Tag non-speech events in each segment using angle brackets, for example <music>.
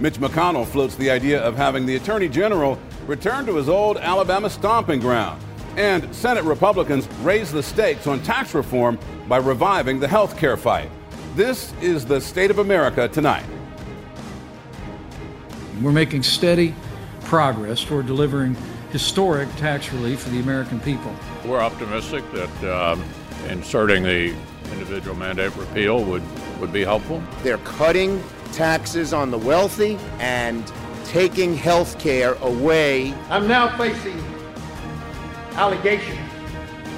Mitch McConnell floats the idea of having the Attorney General return to his old Alabama stomping ground. And Senate Republicans raise the stakes on tax reform by reviving the health care fight. This is the state of America tonight. We're making steady progress toward delivering historic tax relief for the American people. We're optimistic that um, inserting the individual mandate repeal would, would be helpful. They're cutting taxes on the wealthy and taking health care away. I'm now facing allegations,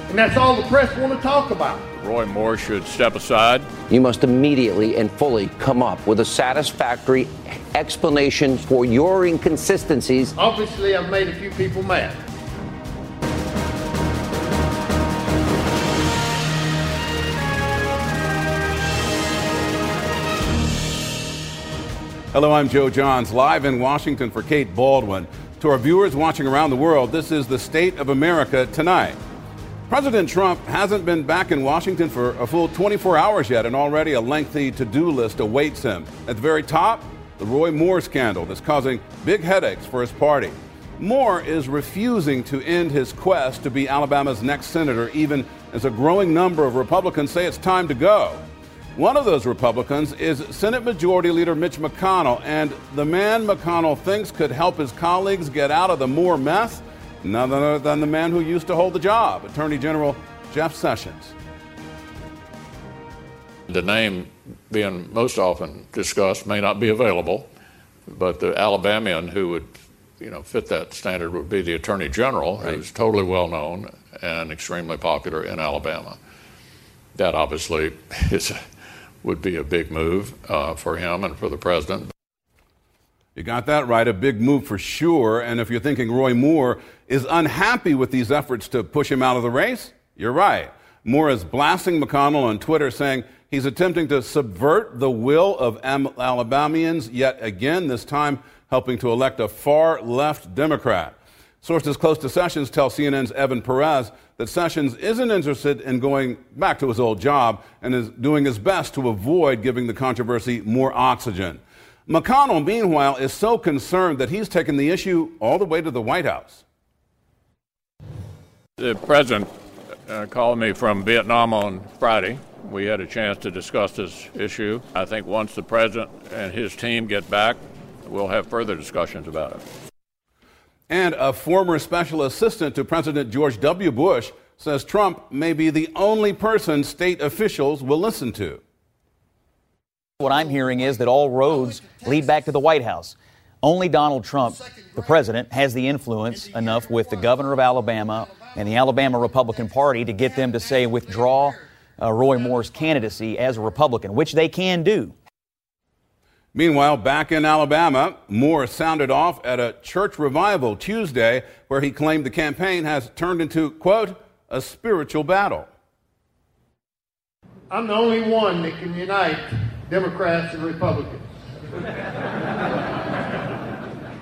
and that's all the press want to talk about. Roy Moore should step aside. You must immediately and fully come up with a satisfactory explanation for your inconsistencies. Obviously, I've made a few people mad. Hello, I'm Joe Johns, live in Washington for Kate Baldwin. To our viewers watching around the world, this is the state of America tonight. President Trump hasn't been back in Washington for a full 24 hours yet, and already a lengthy to do list awaits him. At the very top, the Roy Moore scandal that's causing big headaches for his party. Moore is refusing to end his quest to be Alabama's next senator, even as a growing number of Republicans say it's time to go. One of those Republicans is Senate Majority Leader Mitch McConnell, and the man McConnell thinks could help his colleagues get out of the Moore mess, none other than the man who used to hold the job, Attorney General Jeff Sessions. The name being most often discussed may not be available, but the Alabamian who would you know, fit that standard would be the Attorney General, right. who's totally well known and extremely popular in Alabama. That obviously <laughs> is a would be a big move uh, for him and for the president. You got that right, a big move for sure. And if you're thinking Roy Moore is unhappy with these efforts to push him out of the race, you're right. Moore is blasting McConnell on Twitter saying he's attempting to subvert the will of Alabamians yet again, this time helping to elect a far left Democrat. Sources close to Sessions tell CNN's Evan Perez that Sessions isn't interested in going back to his old job and is doing his best to avoid giving the controversy more oxygen. McConnell, meanwhile, is so concerned that he's taken the issue all the way to the White House. The president uh, called me from Vietnam on Friday. We had a chance to discuss this issue. I think once the president and his team get back, we'll have further discussions about it and a former special assistant to President George W. Bush says Trump may be the only person state officials will listen to. What I'm hearing is that all roads lead back to the White House. Only Donald Trump, the president, has the influence enough with the governor of Alabama and the Alabama Republican Party to get them to say withdraw uh, Roy Moore's candidacy as a Republican, which they can do. Meanwhile, back in Alabama, Moore sounded off at a church revival Tuesday where he claimed the campaign has turned into, quote, a spiritual battle. I'm the only one that can unite Democrats and Republicans.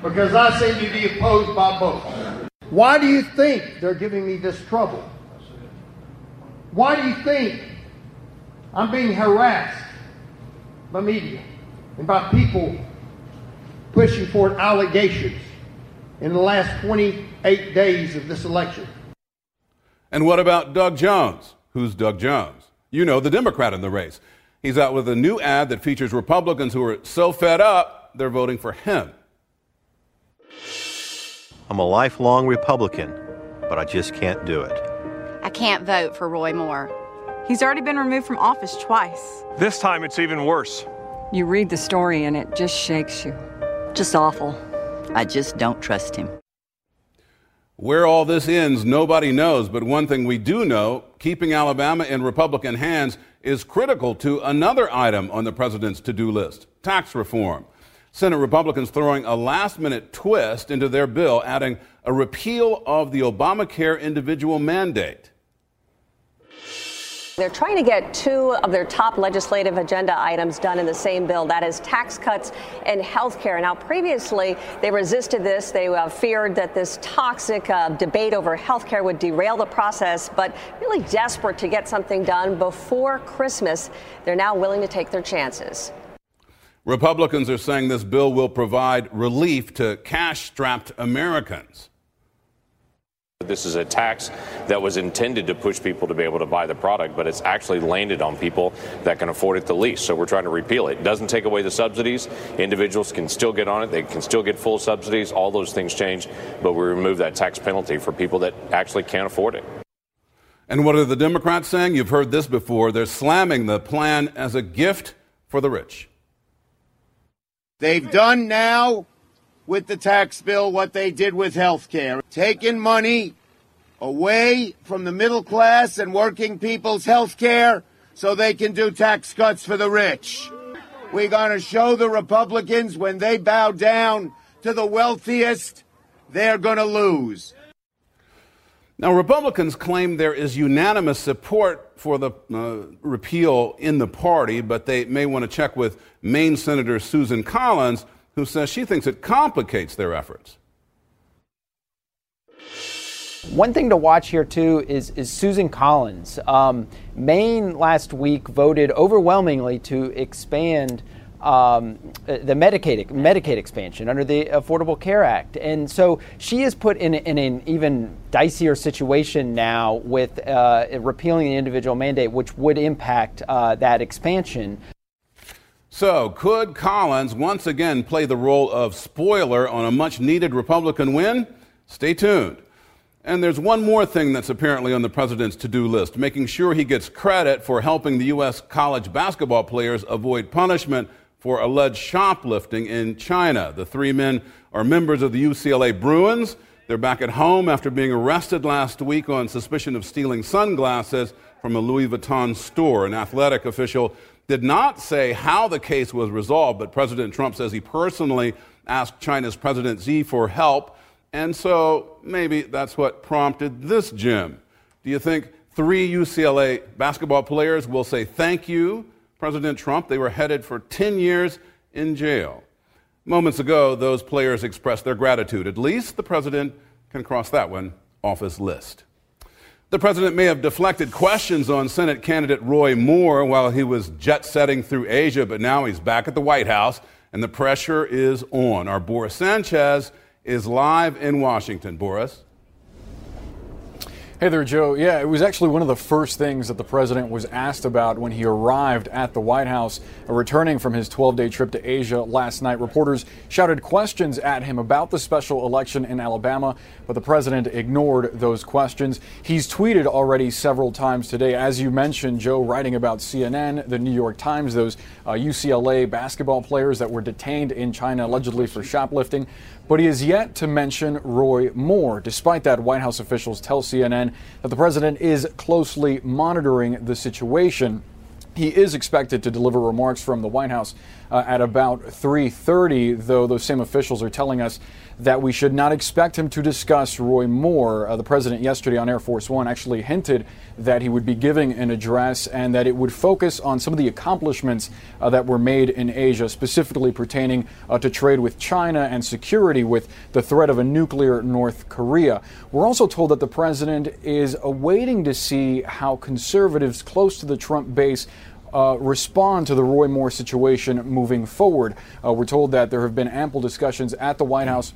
because I seem to be opposed by both. Why do you think they're giving me this trouble? Why do you think I'm being harassed by media? And by people pushing for allegations in the last 28 days of this election. And what about Doug Jones? Who's Doug Jones? You know, the Democrat in the race. He's out with a new ad that features Republicans who are so fed up, they're voting for him. I'm a lifelong Republican, but I just can't do it. I can't vote for Roy Moore. He's already been removed from office twice. This time it's even worse. You read the story and it just shakes you. Just awful. I just don't trust him. Where all this ends, nobody knows. But one thing we do know keeping Alabama in Republican hands is critical to another item on the president's to do list tax reform. Senate Republicans throwing a last minute twist into their bill, adding a repeal of the Obamacare individual mandate. They're trying to get two of their top legislative agenda items done in the same bill that is, tax cuts and health care. Now, previously, they resisted this. They uh, feared that this toxic uh, debate over health care would derail the process, but really desperate to get something done before Christmas, they're now willing to take their chances. Republicans are saying this bill will provide relief to cash strapped Americans. This is a tax that was intended to push people to be able to buy the product, but it's actually landed on people that can afford it the least. So we're trying to repeal it. It doesn't take away the subsidies. Individuals can still get on it. They can still get full subsidies. All those things change, but we remove that tax penalty for people that actually can't afford it. And what are the Democrats saying? You've heard this before. They're slamming the plan as a gift for the rich. They've done now with the tax bill what they did with health care, taking money away from the middle class and working people's health care so they can do tax cuts for the rich. We're going to show the Republicans when they bow down to the wealthiest, they're going to lose. Now, Republicans claim there is unanimous support for the uh, repeal in the party, but they may want to check with Maine Senator Susan Collins who says she thinks it complicates their efforts. One thing to watch here too is, is Susan Collins. Um, Maine last week voted overwhelmingly to expand um, the Medicaid Medicaid expansion under the Affordable Care Act, and so she is put in, in an even dicier situation now with uh, repealing the individual mandate, which would impact uh, that expansion. So, could Collins once again play the role of spoiler on a much needed Republican win? Stay tuned. And there's one more thing that's apparently on the president's to do list making sure he gets credit for helping the U.S. college basketball players avoid punishment for alleged shoplifting in China. The three men are members of the UCLA Bruins. They're back at home after being arrested last week on suspicion of stealing sunglasses from a Louis Vuitton store. An athletic official did not say how the case was resolved, but President Trump says he personally asked China's President Xi for help. And so maybe that's what prompted this Jim. Do you think three UCLA basketball players will say thank you, President Trump? They were headed for 10 years in jail. Moments ago, those players expressed their gratitude. At least the president can cross that one off his list. The president may have deflected questions on Senate candidate Roy Moore while he was jet setting through Asia, but now he's back at the White House and the pressure is on. Our Boris Sanchez is live in Washington. Boris. Hey there, Joe. Yeah, it was actually one of the first things that the president was asked about when he arrived at the White House, returning from his 12 day trip to Asia last night. Reporters shouted questions at him about the special election in Alabama, but the president ignored those questions. He's tweeted already several times today, as you mentioned, Joe, writing about CNN, the New York Times, those uh, UCLA basketball players that were detained in China allegedly for shoplifting. But he has yet to mention Roy Moore. Despite that, White House officials tell CNN that the president is closely monitoring the situation. He is expected to deliver remarks from the White House uh, at about 3:30, though those same officials are telling us that we should not expect him to discuss Roy Moore. Uh, the president yesterday on Air Force One actually hinted that he would be giving an address and that it would focus on some of the accomplishments uh, that were made in Asia, specifically pertaining uh, to trade with China and security with the threat of a nuclear North Korea. We're also told that the president is awaiting to see how conservatives close to the Trump base uh, respond to the Roy Moore situation moving forward. Uh, we're told that there have been ample discussions at the White House.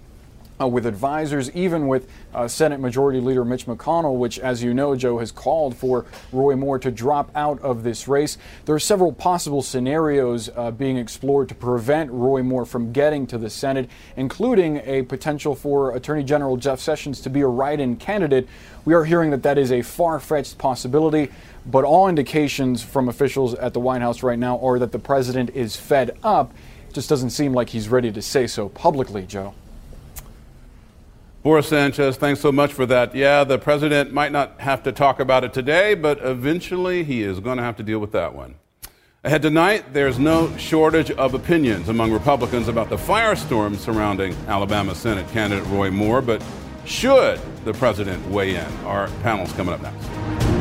Uh, with advisors, even with uh, Senate Majority Leader Mitch McConnell, which, as you know, Joe, has called for Roy Moore to drop out of this race. There are several possible scenarios uh, being explored to prevent Roy Moore from getting to the Senate, including a potential for Attorney General Jeff Sessions to be a write in candidate. We are hearing that that is a far fetched possibility. But all indications from officials at the White House right now are that the president is fed up. It just doesn't seem like he's ready to say so publicly, Joe. Boris Sanchez, thanks so much for that. Yeah, the president might not have to talk about it today, but eventually he is going to have to deal with that one. Ahead tonight, there's no shortage of opinions among Republicans about the firestorm surrounding Alabama Senate candidate Roy Moore, but should the president weigh in? Our panel's coming up next.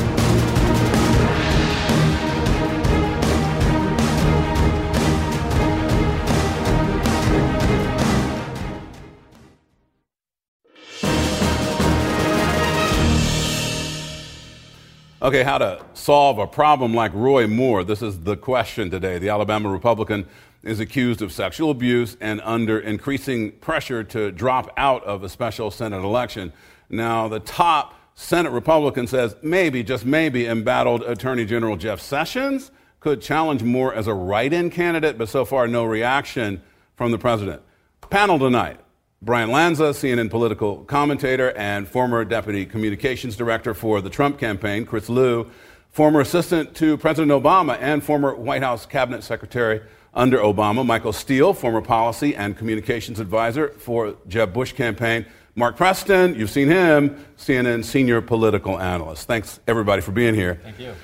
Okay, how to solve a problem like Roy Moore? This is the question today. The Alabama Republican is accused of sexual abuse and under increasing pressure to drop out of a special Senate election. Now, the top Senate Republican says maybe, just maybe, embattled Attorney General Jeff Sessions could challenge Moore as a write in candidate, but so far, no reaction from the president. Panel tonight Bryan Lanza, CNN political commentator and former deputy communications director for the Trump campaign, Chris Lu, former assistant to President Obama and former White House cabinet secretary under Obama, Michael Steel, former policy and communications advisor for Jeb Bush campaign, Mark Preston, you've seen him, CNN senior political analyst. Thanks everybody for being here. Thank you.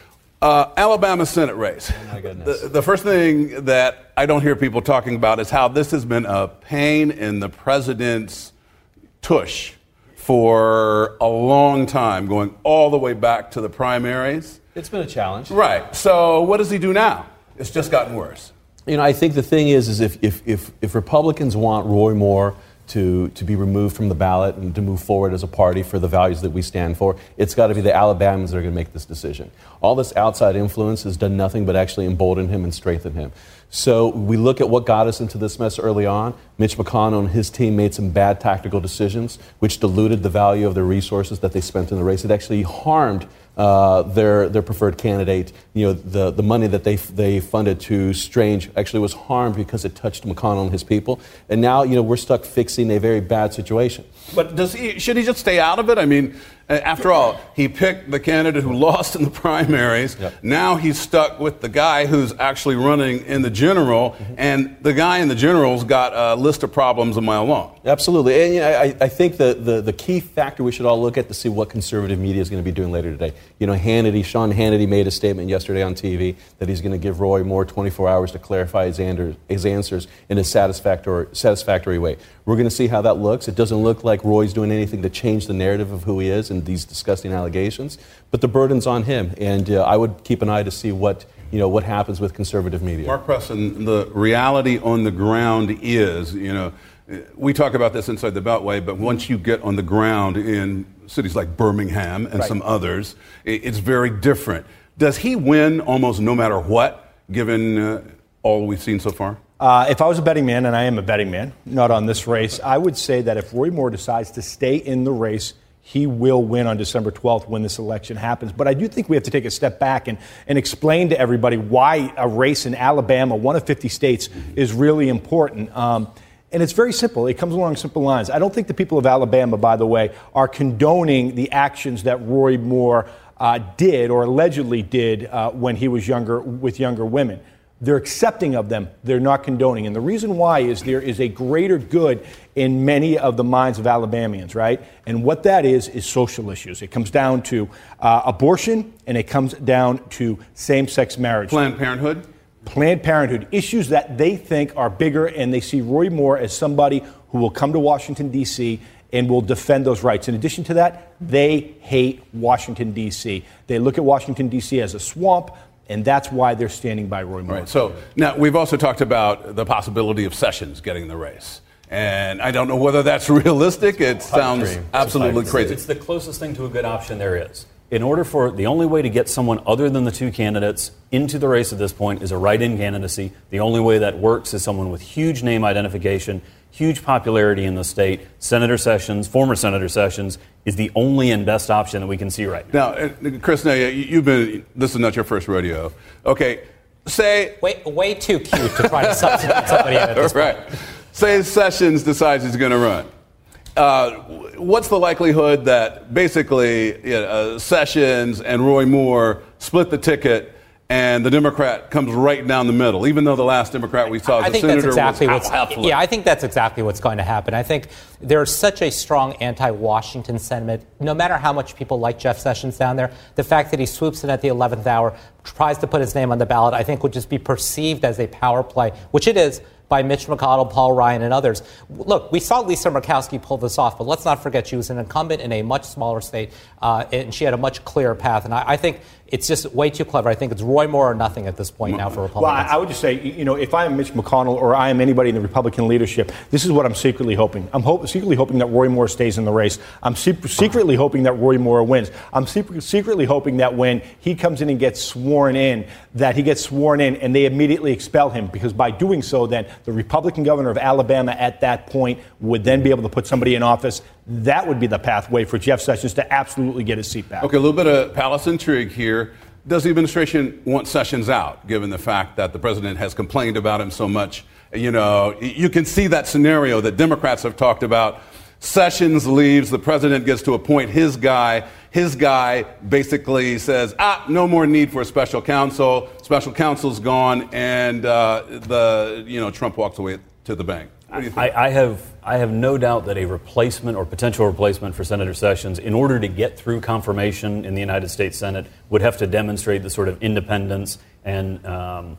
Uh, Alabama Senate race. Oh my goodness. The, the, first thing that I don't hear people talking about is how this has been a pain in the president's tush for a long time, going all the way back to the primaries. It's been a challenge. Right. So what does he do now? It's just gotten worse. You know, I think the thing is, is if, if, if, if Republicans want Roy Moore to, to be removed from the ballot and to move forward as a party for the values that we stand for, it's got to be the Alabamans that are going to make this decision. All this outside influence has done nothing but actually embolden him and strengthen him. So we look at what got us into this mess early on. Mitch McConnell and his team made some bad tactical decisions, which diluted the value of the resources that they spent in the race. It actually harmed uh, their their preferred candidate. You know, the, the money that they they funded to Strange actually was harmed because it touched McConnell and his people. And now, you know, we're stuck fixing a very bad situation. But does he? Should he just stay out of it? I mean, after all, he picked the candidate who lost in the primaries. Yep. Now he's stuck with the guy who's actually running in the general, mm-hmm. and the guy in the general's got a list of problems a mile long. Absolutely. And you know, I, I, think the, the, the, key factor we should all look at to see what conservative media is going to be doing later today. You know, Hannity, Sean Hannity made a statement yesterday on TV that he's going to give Roy Moore 24 hours to clarify his, answers, his answers in a satisfactory, satisfactory way. We're going to see how that looks. It doesn't look like Roy's doing anything to change the narrative of who he is and these disgusting allegations, but the burden's on him. And uh, I would keep an eye to see what you know what happens with conservative media. Mark Preston, the reality on the ground is, you know, we talk about this inside the Beltway, but once you get on the ground in cities like Birmingham and right. some others, it's very different. Does he win almost no matter what, given uh, all we've seen so far? Uh, if I was a betting man, and I am a betting man, not on this race, I would say that if Roy Moore decides to stay in the race, he will win on December 12th when this election happens. But I do think we have to take a step back and, and explain to everybody why a race in Alabama, one of 50 states, is really important. Um, and it's very simple. It comes along simple lines. I don't think the people of Alabama, by the way, are condoning the actions that Roy Moore uh, did or allegedly did uh, when he was younger with younger women. They're accepting of them, they're not condoning. And the reason why is there is a greater good in many of the minds of Alabamians, right? And what that is, is social issues. It comes down to uh, abortion and it comes down to same sex marriage. Planned Parenthood? Planned Parenthood, issues that they think are bigger, and they see Roy Moore as somebody who will come to Washington, D.C. and will defend those rights. In addition to that, they hate Washington, D.C. They look at Washington, D.C. as a swamp, and that's why they're standing by Roy Moore. Right. So now we've also talked about the possibility of Sessions getting the race. And I don't know whether that's <laughs> realistic. It sounds absolutely crazy. It's the closest thing to a good option there is in order for the only way to get someone other than the two candidates into the race at this point is a write in candidacy. The only way that works is someone with huge name identification, huge popularity in the state. Senator Sessions, former Senator Sessions, is the only and best option that we can see right now. Now, Chris, now you've been, this is not your first rodeo. Okay, say. Way, way too cute to try to substitute somebody at this <laughs> right. point. Say Sessions decides he's going to run. Uh, what's the likelihood that basically you know, uh, Sessions and Roy Moore split the ticket and the Democrat comes right down the middle, even though the last Democrat we saw I a think senator that's exactly was what's yeah. I think that's exactly what's going to happen. I think there's such a strong anti-Washington sentiment. No matter how much people like Jeff Sessions down there, the fact that he swoops in at the 11th hour, tries to put his name on the ballot, I think would just be perceived as a power play, which it is by Mitch McConnell, Paul Ryan, and others. Look, we saw Lisa Murkowski pull this off, but let's not forget she was an incumbent in a much smaller state, uh, and she had a much clearer path. And I, I think it's just way too clever. I think it's Roy Moore or nothing at this point now for Well, Republicans. I, I would just say, you know, if I am Mitch McConnell or I am anybody in the Republican leadership, this is what I'm secretly hoping. I'm hope, secretly hoping that Roy Moore stays in the race. I'm se- secretly hoping that Roy Moore wins. I'm se- secretly hoping that when he comes in and gets sworn in, that he gets sworn in and they immediately expel him because by doing so, then the Republican governor of Alabama at that point would then be able to put somebody in office. That would be the pathway for Jeff Sessions to absolutely get his seat back. Okay, a little bit of palace intrigue here. Does the administration want Sessions out, given the fact that the president has complained about him so much? You know, you can see that scenario that Democrats have talked about. Sessions leaves, the president gets to appoint his guy. His guy basically says, ah, no more need for a special counsel. Special counsel's gone, and uh, the, you know, Trump walks away to the bank. What do you think? I, I have I have no doubt that a replacement or potential replacement for Senator Sessions, in order to get through confirmation in the United States Senate, would have to demonstrate the sort of independence and um,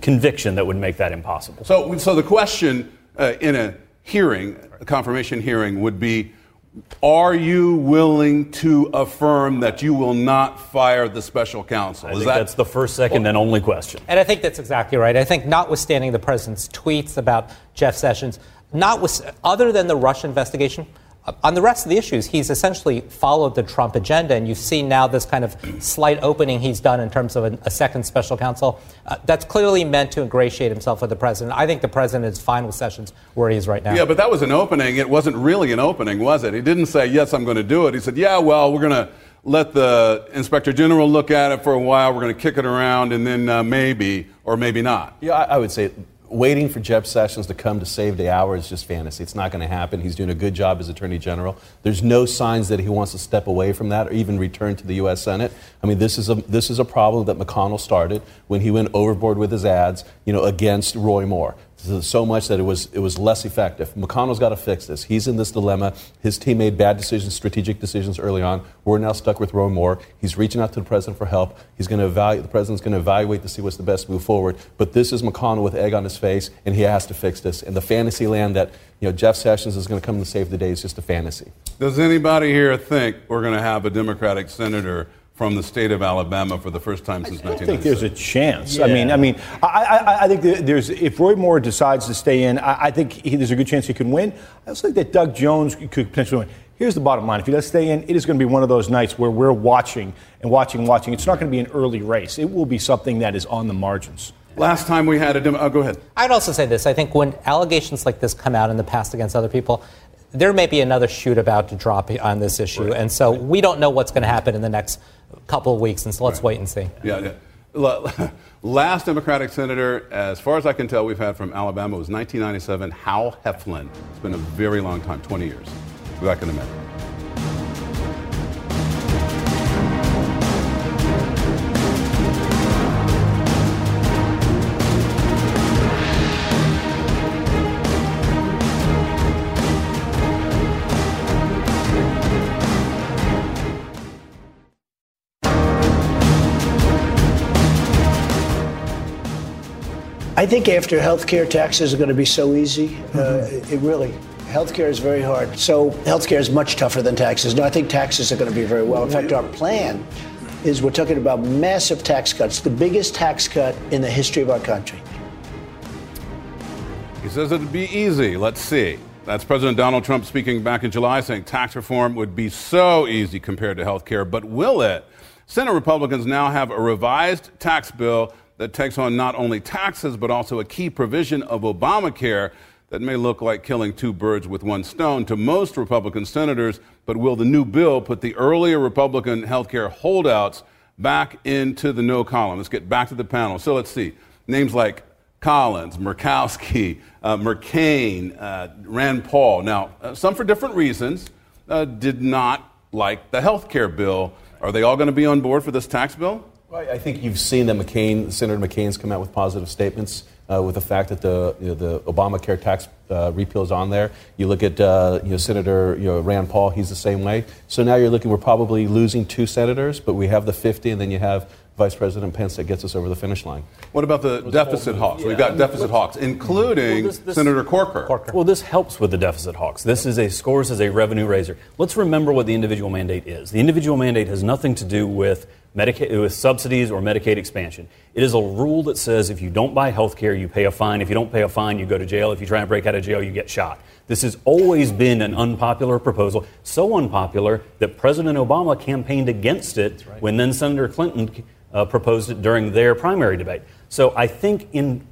conviction that would make that impossible. So, so the question uh, in a hearing, a confirmation hearing, would be Are you willing to affirm that you will not fire the special counsel? I Is think that that's the first, second, and only question. And I think that's exactly right. I think, notwithstanding the president's tweets about Jeff Sessions, not with, other than the Russia investigation, on the rest of the issues, he's essentially followed the Trump agenda, and you've seen now this kind of slight opening he's done in terms of a, a second special counsel. Uh, that's clearly meant to ingratiate himself with the president. I think the president is fine with Sessions where he is right now. Yeah, but that was an opening. It wasn't really an opening, was it? He didn't say, yes, I'm going to do it. He said, yeah, well, we're going to let the inspector general look at it for a while. We're going to kick it around, and then uh, maybe or maybe not. Yeah, I, I would say waiting for Jeff Sessions to come to save the hour is just fantasy. It's not going to happen. He's doing a good job as Attorney General. There's no signs that he wants to step away from that or even return to the U.S. Senate. I mean, this is a this is a problem that McConnell started when he went overboard with his ads, you know, against Roy Moore. So much that it was it was less effective. McConnell's got to fix this. He's in this dilemma. His team made bad decisions, strategic decisions early on. We're now stuck with Roy Moore. He's reaching out to the president for help. He's going to evaluate. The president's going to evaluate to see what's the best move forward. But this is McConnell with egg on his face, and he has to fix this. And the fantasy land that you know Jeff Sessions is going to come to save the day is just a fantasy. Does anybody here think we're going to have a Democratic senator from the state of Alabama for the first time since 1996. I don't think there's a chance. I mean, I mean, I, I, I think there's if Roy Moore decides to stay in, I, I think he, there's a good chance he can win. I also think that Doug Jones could potentially win. Here's the bottom line: if he does stay in, it is going to be one of those nights where we're watching and watching, and watching. It's not going to be an early race. It will be something that is on the margins. Last time we had a Dem- oh, go ahead. I'd also say this. I think when allegations like this come out in the past against other people, there may be another shoot about to drop on this issue. And so we don't know what's going to happen in the next couple of weeks. And so let's wait and see. Yeah, yeah. <laughs> Last Democratic senator, as far as I can tell, we've had from Alabama was 1997, Hal Heflin. It's been a very long time, 20 years. Be back in a minute. I think after healthcare, taxes are going to be so easy. Uh, it really, healthcare is very hard. So healthcare is much tougher than taxes. No, I think taxes are going to be very well. In fact, our plan is we're talking about massive tax cuts, the biggest tax cut in the history of our country. He says it'd be easy. Let's see. That's President Donald Trump speaking back in July, saying tax reform would be so easy compared to health care. But will it? Senate Republicans now have a revised tax bill that takes on not only taxes, but also a key provision of Obamacare that may look like killing two birds with one stone to most Republican senators. But will the new bill put the earlier Republican healthcare holdouts back into the no column? Let's get back to the panel. So let's see. Names like Collins, Murkowski, uh, McCain, uh, Rand Paul. Now, uh, some for different reasons uh, did not like the health care bill. Are they all going to be on board for this tax bill? Well, I think you've seen that McCain, Senator McCain's come out with positive statements uh, with the fact that the you know, the Obamacare tax uh, repeal is on there. You look at uh, you know Senator you know Rand Paul, he's the same way. So now you're looking, we're probably losing two senators, but we have the 50, and then you have Vice President Pence that gets us over the finish line. What about the deficit hawks? We've got deficit hawks, including Well, this- this- Senator Corker. Well, this helps with the deficit hawks. This is a scores as a revenue raiser. Let's remember what the individual mandate is. The individual mandate has nothing to do with Medicaid, with subsidies or Medicaid expansion. It is a rule that says if you don't buy health care, you pay a fine. If you don't pay a fine, you go to jail. If you try and break out of jail, you get shot. This has always been an unpopular proposal, so unpopular that President Obama campaigned against it when then Senator Clinton uh, proposed it during their primary debate. So I think in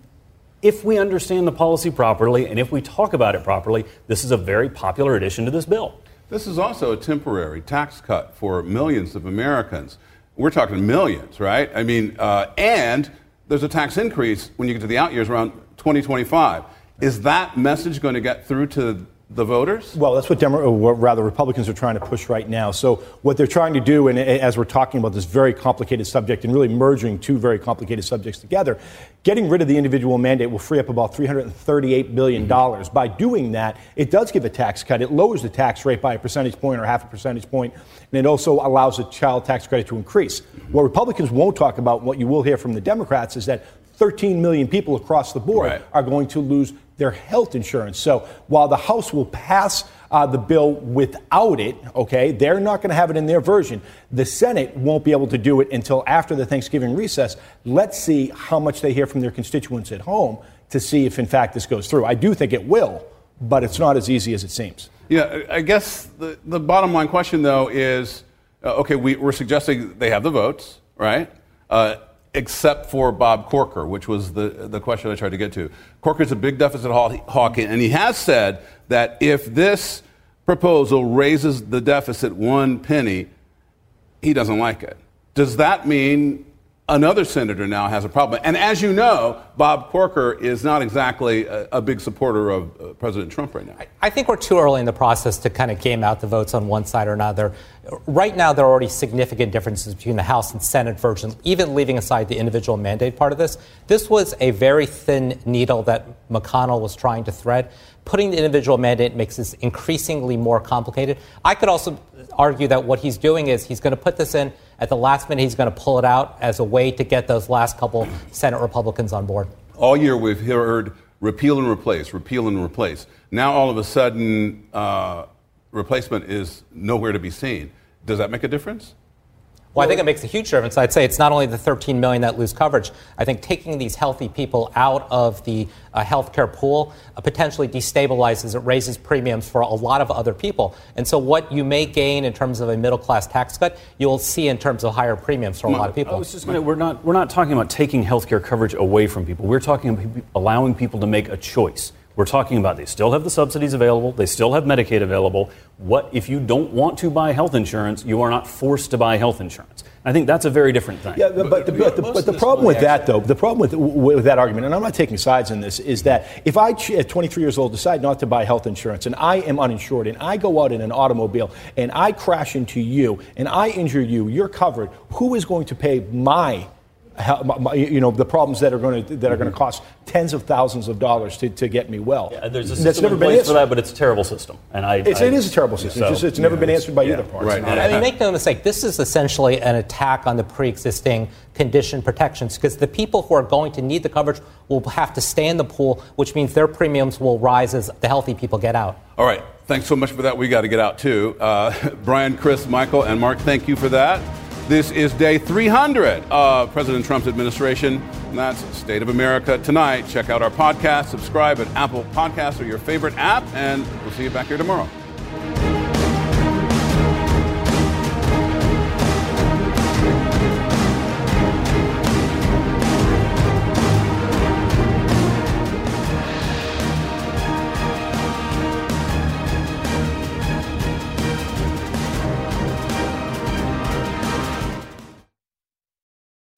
if we understand the policy properly and if we talk about it properly, this is a very popular addition to this bill. This is also a temporary tax cut for millions of Americans. We're talking millions, right? I mean, uh, and there's a tax increase when you get to the out years around 2025. Is that message going to get through to the voters? Well, that's what, Demo- or rather Republicans are trying to push right now. So what they're trying to do, and as we're talking about this very complicated subject and really merging two very complicated subjects together, getting rid of the individual mandate will free up about $338 billion. Mm-hmm. By doing that, it does give a tax cut. It lowers the tax rate by a percentage point or half a percentage point, and it also allows the child tax credit to increase. What Republicans won't talk about, what you will hear from the Democrats, is that 13 million people across the board are going to lose their health insurance. So while the House will pass uh, the bill without it, okay, they're not going to have it in their version. The Senate won't be able to do it until after the Thanksgiving recess. Let's see how much they hear from their constituents at home to see if, in fact, this goes through. I do think it will, but it's not as easy as it seems. Yeah, I guess the, the bottom line question, though, is uh, okay, we, we're suggesting they have the votes, right? Uh, except for Bob Corker, which was the, the question I tried to get to. Corker's a big deficit hawk, and he has said that if this proposal raises the deficit one penny, he doesn't like it. Does that mean another senator now has a problem? And as you know, Bob Corker is not exactly a, a big supporter of uh, President Trump right now. I think we're too early in the process to kind of game out the votes on one side or another. Right now, there are already significant differences between the House and Senate versions, even leaving aside the individual mandate part of this. This was a very thin needle that McConnell was trying to thread. Putting the individual mandate makes this increasingly more complicated. I could also argue that what he's doing is he's going to put this in at the last minute, he's going to pull it out as a way to get those last couple Senate Republicans on board. All year we've heard repeal and replace, repeal and replace. Now all of a sudden, uh, replacement is nowhere to be seen. Does that make a difference? Well, I think it makes a huge difference. I'd say it's not only the 13 million that lose coverage. I think taking these healthy people out of the uh, healthcare pool uh, potentially destabilizes it, raises premiums for a lot of other people. And so, what you may gain in terms of a middle class tax cut, you'll see in terms of higher premiums for a lot of people. I was just gonna, we're not we're not talking about taking health care coverage away from people. We're talking about allowing people to make a choice. We're talking about they still have the subsidies available, they still have Medicaid available. What if you don't want to buy health insurance? You are not forced to buy health insurance. I think that's a very different thing. Yeah, but, but, the, but, the, but the problem with that, though, the problem with, with that argument, and I'm not taking sides in this, is that if I, at 23 years old, decide not to buy health insurance and I am uninsured and I go out in an automobile and I crash into you and I injure you, you're covered, who is going to pay my how- my- my- you know the problems that are going to that are going to cost tens of thousands of dollars to, to get me well. Yeah, there's a That's never in been place answered. for that, but it's a terrible system. And I, It's, I- it is a terrible system. so- it's, just, it's never been answered by Yeah. either party. Right. I mean, make no mistake, this is essentially an attack on the pre existing condition protections because the people who are going to need the coverage will have to stay in the pool, which means their premiums will rise as the healthy people get out. All right. Thanks so much for that. We got to get out too. Uh, <laughs> Brian, Chris, Michael, and Mark, thank you for that. This is day 300 of President Trump's administration. That's State of America tonight. Check out our podcast, subscribe at Apple Podcasts or your favorite app, and we'll see you back here tomorrow.